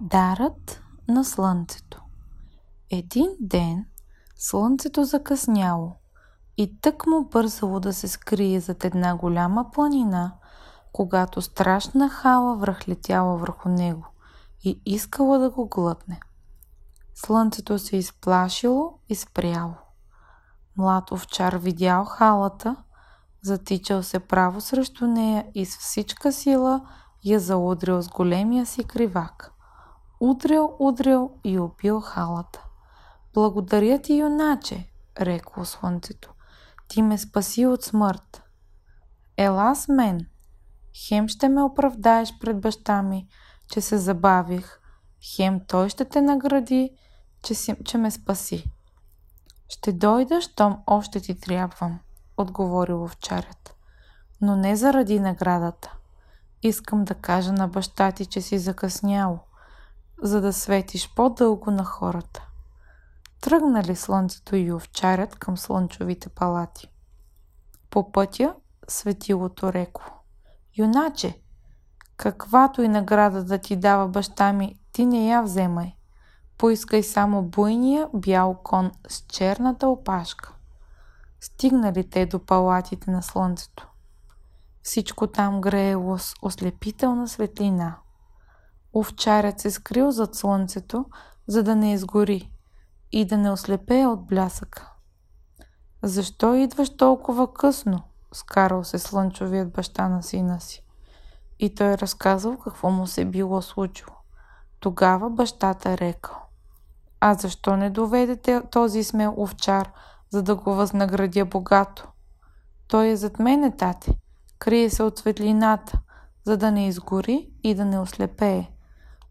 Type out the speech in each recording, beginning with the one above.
Дарът на слънцето Един ден слънцето закъсняло и тък му бързало да се скрие зад една голяма планина, когато страшна хала връхлетяла върху него и искала да го глътне. Слънцето се изплашило и спряло. Млад овчар видял халата, затичал се право срещу нея и с всичка сила я заудрил с големия си кривак – Удрил, удрил и убил халата. Благодаря ти, юначе, рекло слънцето. Ти ме спаси от смърт. Ела с мен. Хем ще ме оправдаеш пред баща ми, че се забавих. Хем той ще те награди, че, си, че ме спаси. Ще дойда, щом още ти трябвам, отговори овчарят. Но не заради наградата. Искам да кажа на баща ти, че си закъснял за да светиш по-дълго на хората. Тръгнали слънцето и овчарят към слънчовите палати. По пътя светилото реко. Юначе, каквато и награда да ти дава баща ми, ти не я вземай. Поискай само буйния бял кон с черната опашка. Стигнали те до палатите на слънцето. Всичко там греело с ослепителна светлина – Овчарят се скрил зад слънцето, за да не изгори и да не ослепее от блясъка. Защо идваш толкова късно? Скарал се слънчовият баща на сина си. И той разказал какво му се било случило. Тогава бащата рекал. А защо не доведете този смел овчар, за да го възнаградя богато? Той е зад мене, тате. Крие се от светлината, за да не изгори и да не ослепее.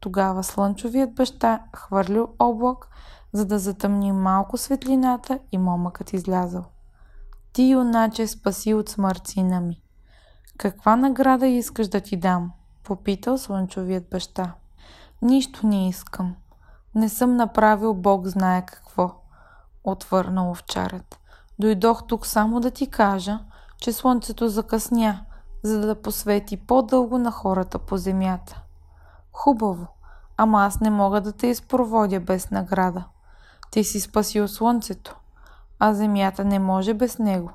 Тогава слънчовият баща хвърлил облак, за да затъмни малко светлината и момъкът излязъл. Ти, юначе, спаси от смърт сина ми. Каква награда искаш да ти дам? Попитал слънчовият баща. Нищо не искам. Не съм направил Бог знае какво. Отвърнал овчарят. Дойдох тук само да ти кажа, че слънцето закъсня, за да посвети по-дълго на хората по земята. Хубаво, ама аз не мога да те изпроводя без награда. Ти си спасил слънцето, а земята не може без него.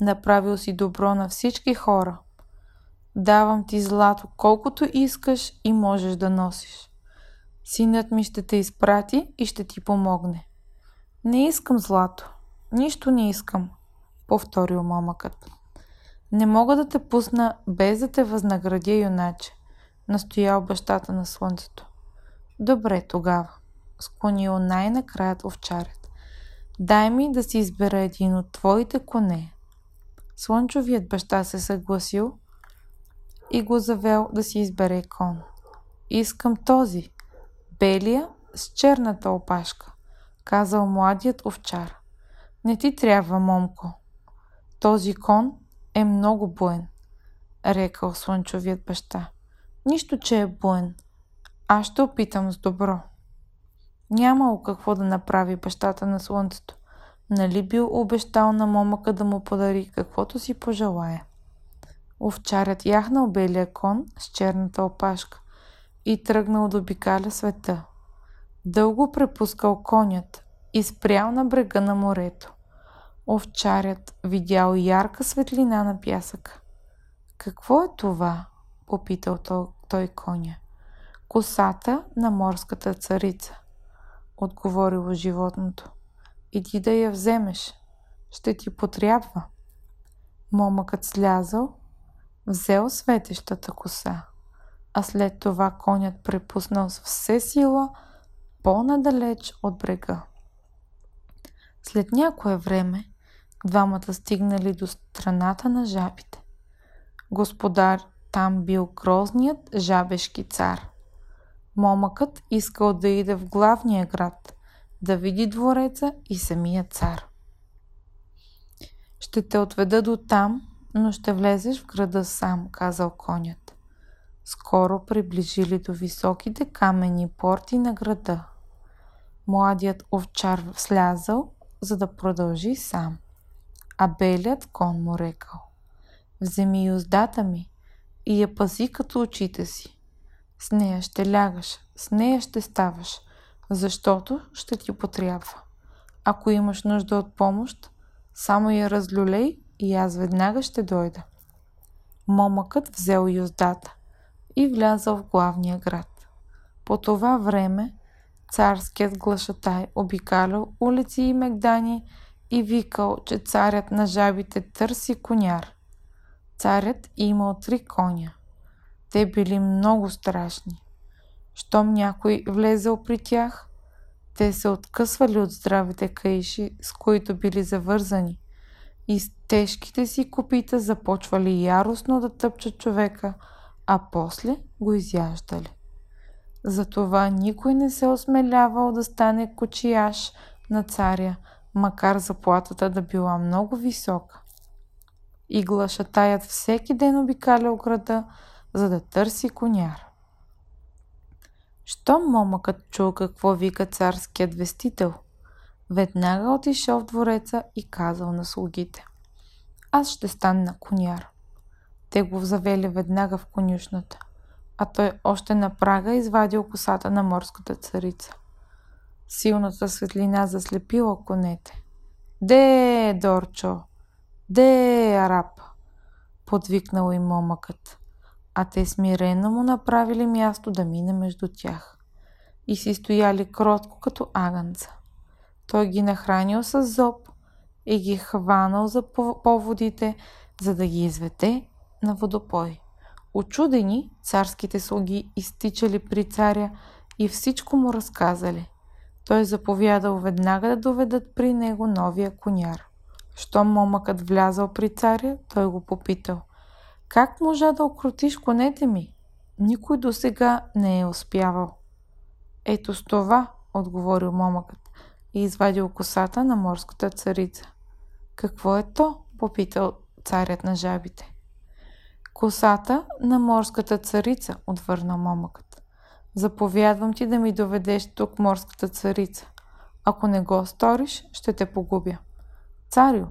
Направил си добро на всички хора. Давам ти злато колкото искаш и можеш да носиш. Синът ми ще те изпрати и ще ти помогне. Не искам злато. Нищо не искам, повторил момъкът. Не мога да те пусна без да те възнаградя, юначе настоял бащата на слънцето. Добре тогава, склонил най-накраят овчарят. Дай ми да си избера един от твоите коне. Слънчовият баща се съгласил и го завел да си избере кон. Искам този, белия с черната опашка, казал младият овчар. Не ти трябва, момко. Този кон е много буен, рекал слънчовият баща. Нищо, че е буен. Аз ще опитам с добро. Нямало какво да направи бащата на слънцето. Нали бил обещал на момъка да му подари каквото си пожелая. Овчарят яхнал белия кон с черната опашка и тръгнал да обикаля света. Дълго препускал конят и спрял на брега на морето. Овчарят видял ярка светлина на пясъка. Какво е това? попитал той коня. Косата на морската царица, отговорило животното. Иди да я вземеш, ще ти потрябва. Момъкът слязал, взел светещата коса, а след това конят препуснал с все сила по-надалеч от брега. След някое време двамата стигнали до страната на жабите. Господар там бил грозният жабешки цар. Момъкът искал да иде в главния град, да види двореца и самия цар. Ще те отведа до там, но ще влезеш в града сам, казал конят. Скоро приближили до високите камени порти на града. Младият овчар слязал, за да продължи сам. А белият кон му рекал. Вземи юздата ми, и я пази като очите си. С нея ще лягаш, с нея ще ставаш, защото ще ти потрябва. Ако имаш нужда от помощ, само я разлюлей и аз веднага ще дойда. Момъкът взел юздата и влязъл в главния град. По това време царският глашатай обикалял улици и мегдани и викал, че царят на жабите търси коняр. Царят имал три коня. Те били много страшни. Щом някой влезъл при тях, те се откъсвали от здравите каиши, с които били завързани, и с тежките си копита започвали яростно да тъпчат човека, а после го изяждали. Затова никой не се осмелявал да стане кочияш на царя, макар заплатата да била много висока. И глашатаят всеки ден обикалял града, за да търси коняр. Щом момъкът чул какво вика царският вестител, веднага отишъл в двореца и казал на слугите. Аз ще стана коняр. Те го завели веднага в конюшната, а той още на прага извадил косата на морската царица. Силната светлина заслепила конете. Де, Дорчо! Де, араб! Подвикнал им момъкът а те смирено му направили място да мине между тях. И си стояли кротко като агънца. Той ги нахранил с зоб и ги хванал за поводите, за да ги извете на водопой. Очудени, царските слуги изтичали при царя и всичко му разказали. Той заповядал веднага да доведат при него новия коняр. Щом момъкът влязал при царя, той го попитал – как можа да окрутиш конете ми? Никой до сега не е успявал. Ето с това, отговорил момъкът и извадил косата на морската царица. Какво е то? попитал царят на жабите. Косата на морската царица, отвърна момъкът. Заповядвам ти да ми доведеш тук морската царица. Ако не го сториш, ще те погубя. Царю,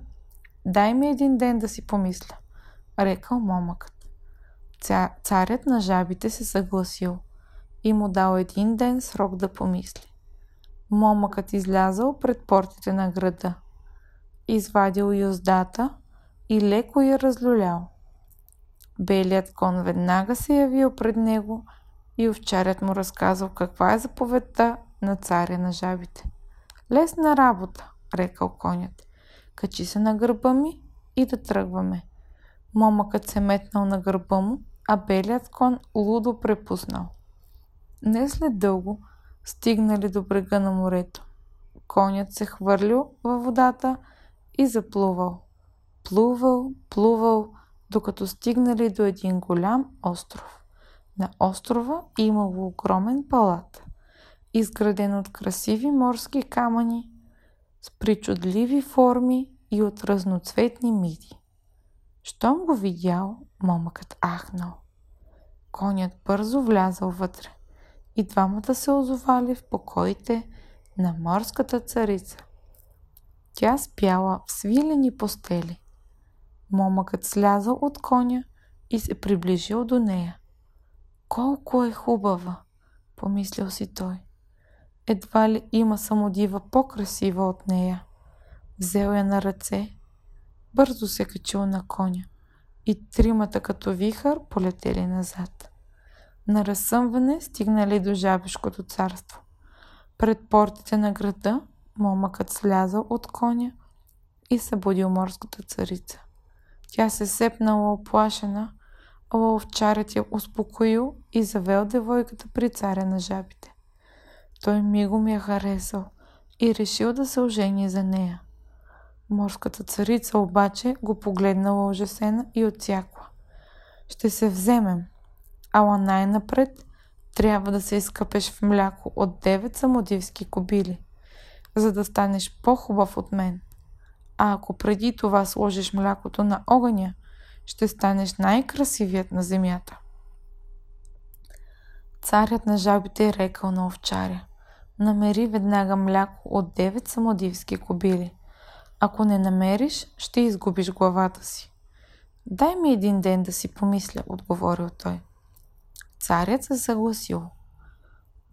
дай ми един ден да си помисля рекал момъкът. Царят на жабите се съгласил и му дал един ден срок да помисли. Момъкът излязъл пред портите на града. Извадил юздата и леко я разлюлял. Белият кон веднага се явил пред него и овчарят му разказал каква е заповедта на царя на жабите. Лесна работа, рекал конят. Качи се на гърба ми и да тръгваме. Момъкът се метнал на гърба му, а белият кон лудо препуснал. Не след дълго стигнали до брега на морето. Конят се хвърлил във водата и заплувал. Плувал, плувал, докато стигнали до един голям остров. На острова имало огромен палат, изграден от красиви морски камъни, с причудливи форми и от разноцветни миди. Щом го видял, момъкът ахнал. Конят бързо влязал вътре и двамата се озовали в покоите на морската царица. Тя спяла в свилени постели. Момъкът слязал от коня и се приближил до нея. Колко е хубава, помислил си той. Едва ли има самодива по-красива от нея. Взел я на ръце бързо се качил на коня и тримата като вихър полетели назад. На разсъмване стигнали до жабешкото царство. Пред портите на града момъкът слязал от коня и събудил морската царица. Тя се сепнала оплашена, а ловчарят я успокоил и завел девойката при царя на жабите. Той мигом я харесал и решил да се ожени за нея. Морската царица обаче го погледнала ужасена и отсякла. Ще се вземем, ала най-напред трябва да се изкъпеш в мляко от девет самодивски кобили, за да станеш по-хубав от мен. А ако преди това сложиш млякото на огъня, ще станеш най-красивият на земята. Царят на жабите е рекал на овчаря. Намери веднага мляко от девет самодивски кобили – ако не намериш, ще изгубиш главата си. Дай ми един ден да си помисля, отговорил той. Царят се съгласил.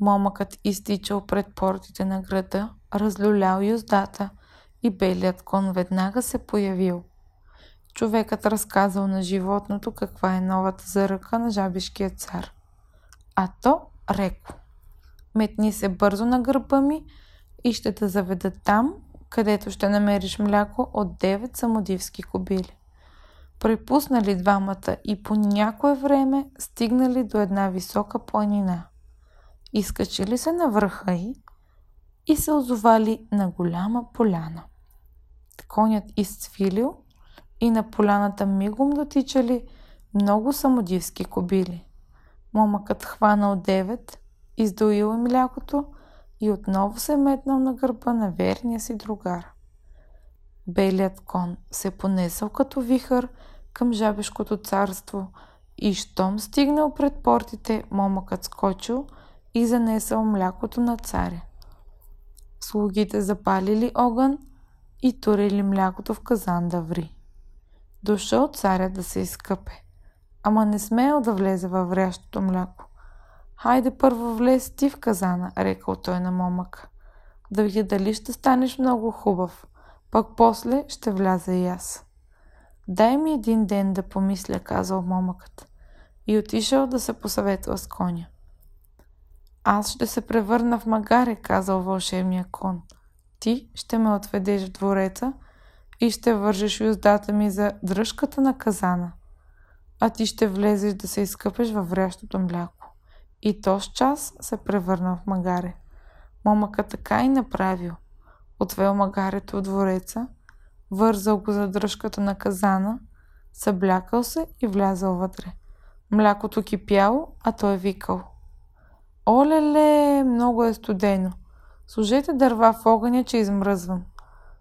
Момъкът изтичал пред портите на града, разлюлял юздата и белият кон веднага се появил. Човекът разказал на животното каква е новата заръка на жабишкия цар. А то реко. Метни се бързо на гърба ми и ще те заведа там, където ще намериш мляко от 9 самодивски кобили. Препуснали двамата и по някое време стигнали до една висока планина. Изкачили се на върха й и се озовали на голяма поляна. Конят изцвилил и на поляната мигом дотичали много самодивски кобили. Момъкът хванал девет, издоил млякото и отново се метнал на гърба на верния си другар. Белият кон се понесъл като вихър към жабешкото царство и щом стигнал пред портите, момъкът скочил и занесъл млякото на царя. Слугите запалили огън и турили млякото в казан да ври. Дошъл царя да се изкъпе, ама не смеял да влезе във врящото мляко. Хайде първо влез ти в казана, рекал той на момък. Да видя дали ще станеш много хубав, пък после ще вляза и аз. Дай ми един ден да помисля, казал момъкът. И отишъл да се посъветва с коня. Аз ще се превърна в магаре, казал вълшебния кон. Ти ще ме отведеш в двореца и ще вържеш юздата ми за дръжката на казана, а ти ще влезеш да се изкъпеш във врящото мляко. И то с час се превърна в магаре. Момъка така и направил. Отвел магарето от двореца, вързал го за дръжката на казана, съблякал се и влязал вътре. Млякото кипяло, а той викал. Олеле, много е студено. Служете дърва в огъня, че измръзвам.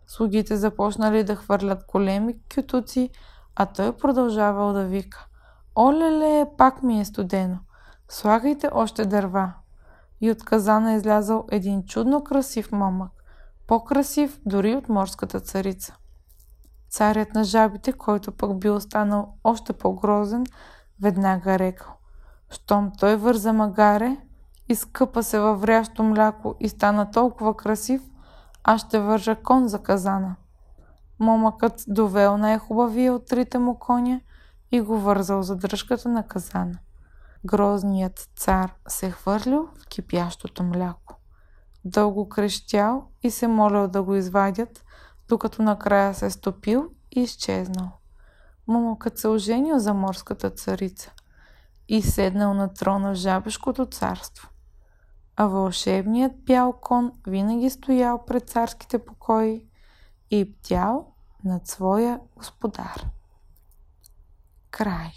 Слугите започнали да хвърлят големи кютуци, а той продължавал да вика. Олеле, пак ми е студено. Слагайте още дърва. И от казана е излязал един чудно красив момък. По-красив дори от морската царица. Царят на жабите, който пък бил останал още по-грозен, веднага рекал. Щом той върза магаре, изкъпа се във врящо мляко и стана толкова красив, аз ще вържа кон за казана. Момъкът довел най-хубавия от трите му коня и го вързал за дръжката на казана. Грозният цар се хвърлил в кипящото мляко. Дълго крещял и се молял да го извадят, докато накрая се стопил и изчезнал. Момъкът се оженил за морската царица и седнал на трона в жабешкото царство а вълшебният бял кон винаги стоял пред царските покои и бдял над своя господар. Край.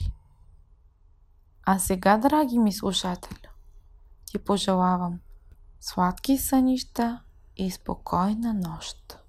А сега, драги ми слушатели, ти пожелавам сладки сънища и спокойна нощ.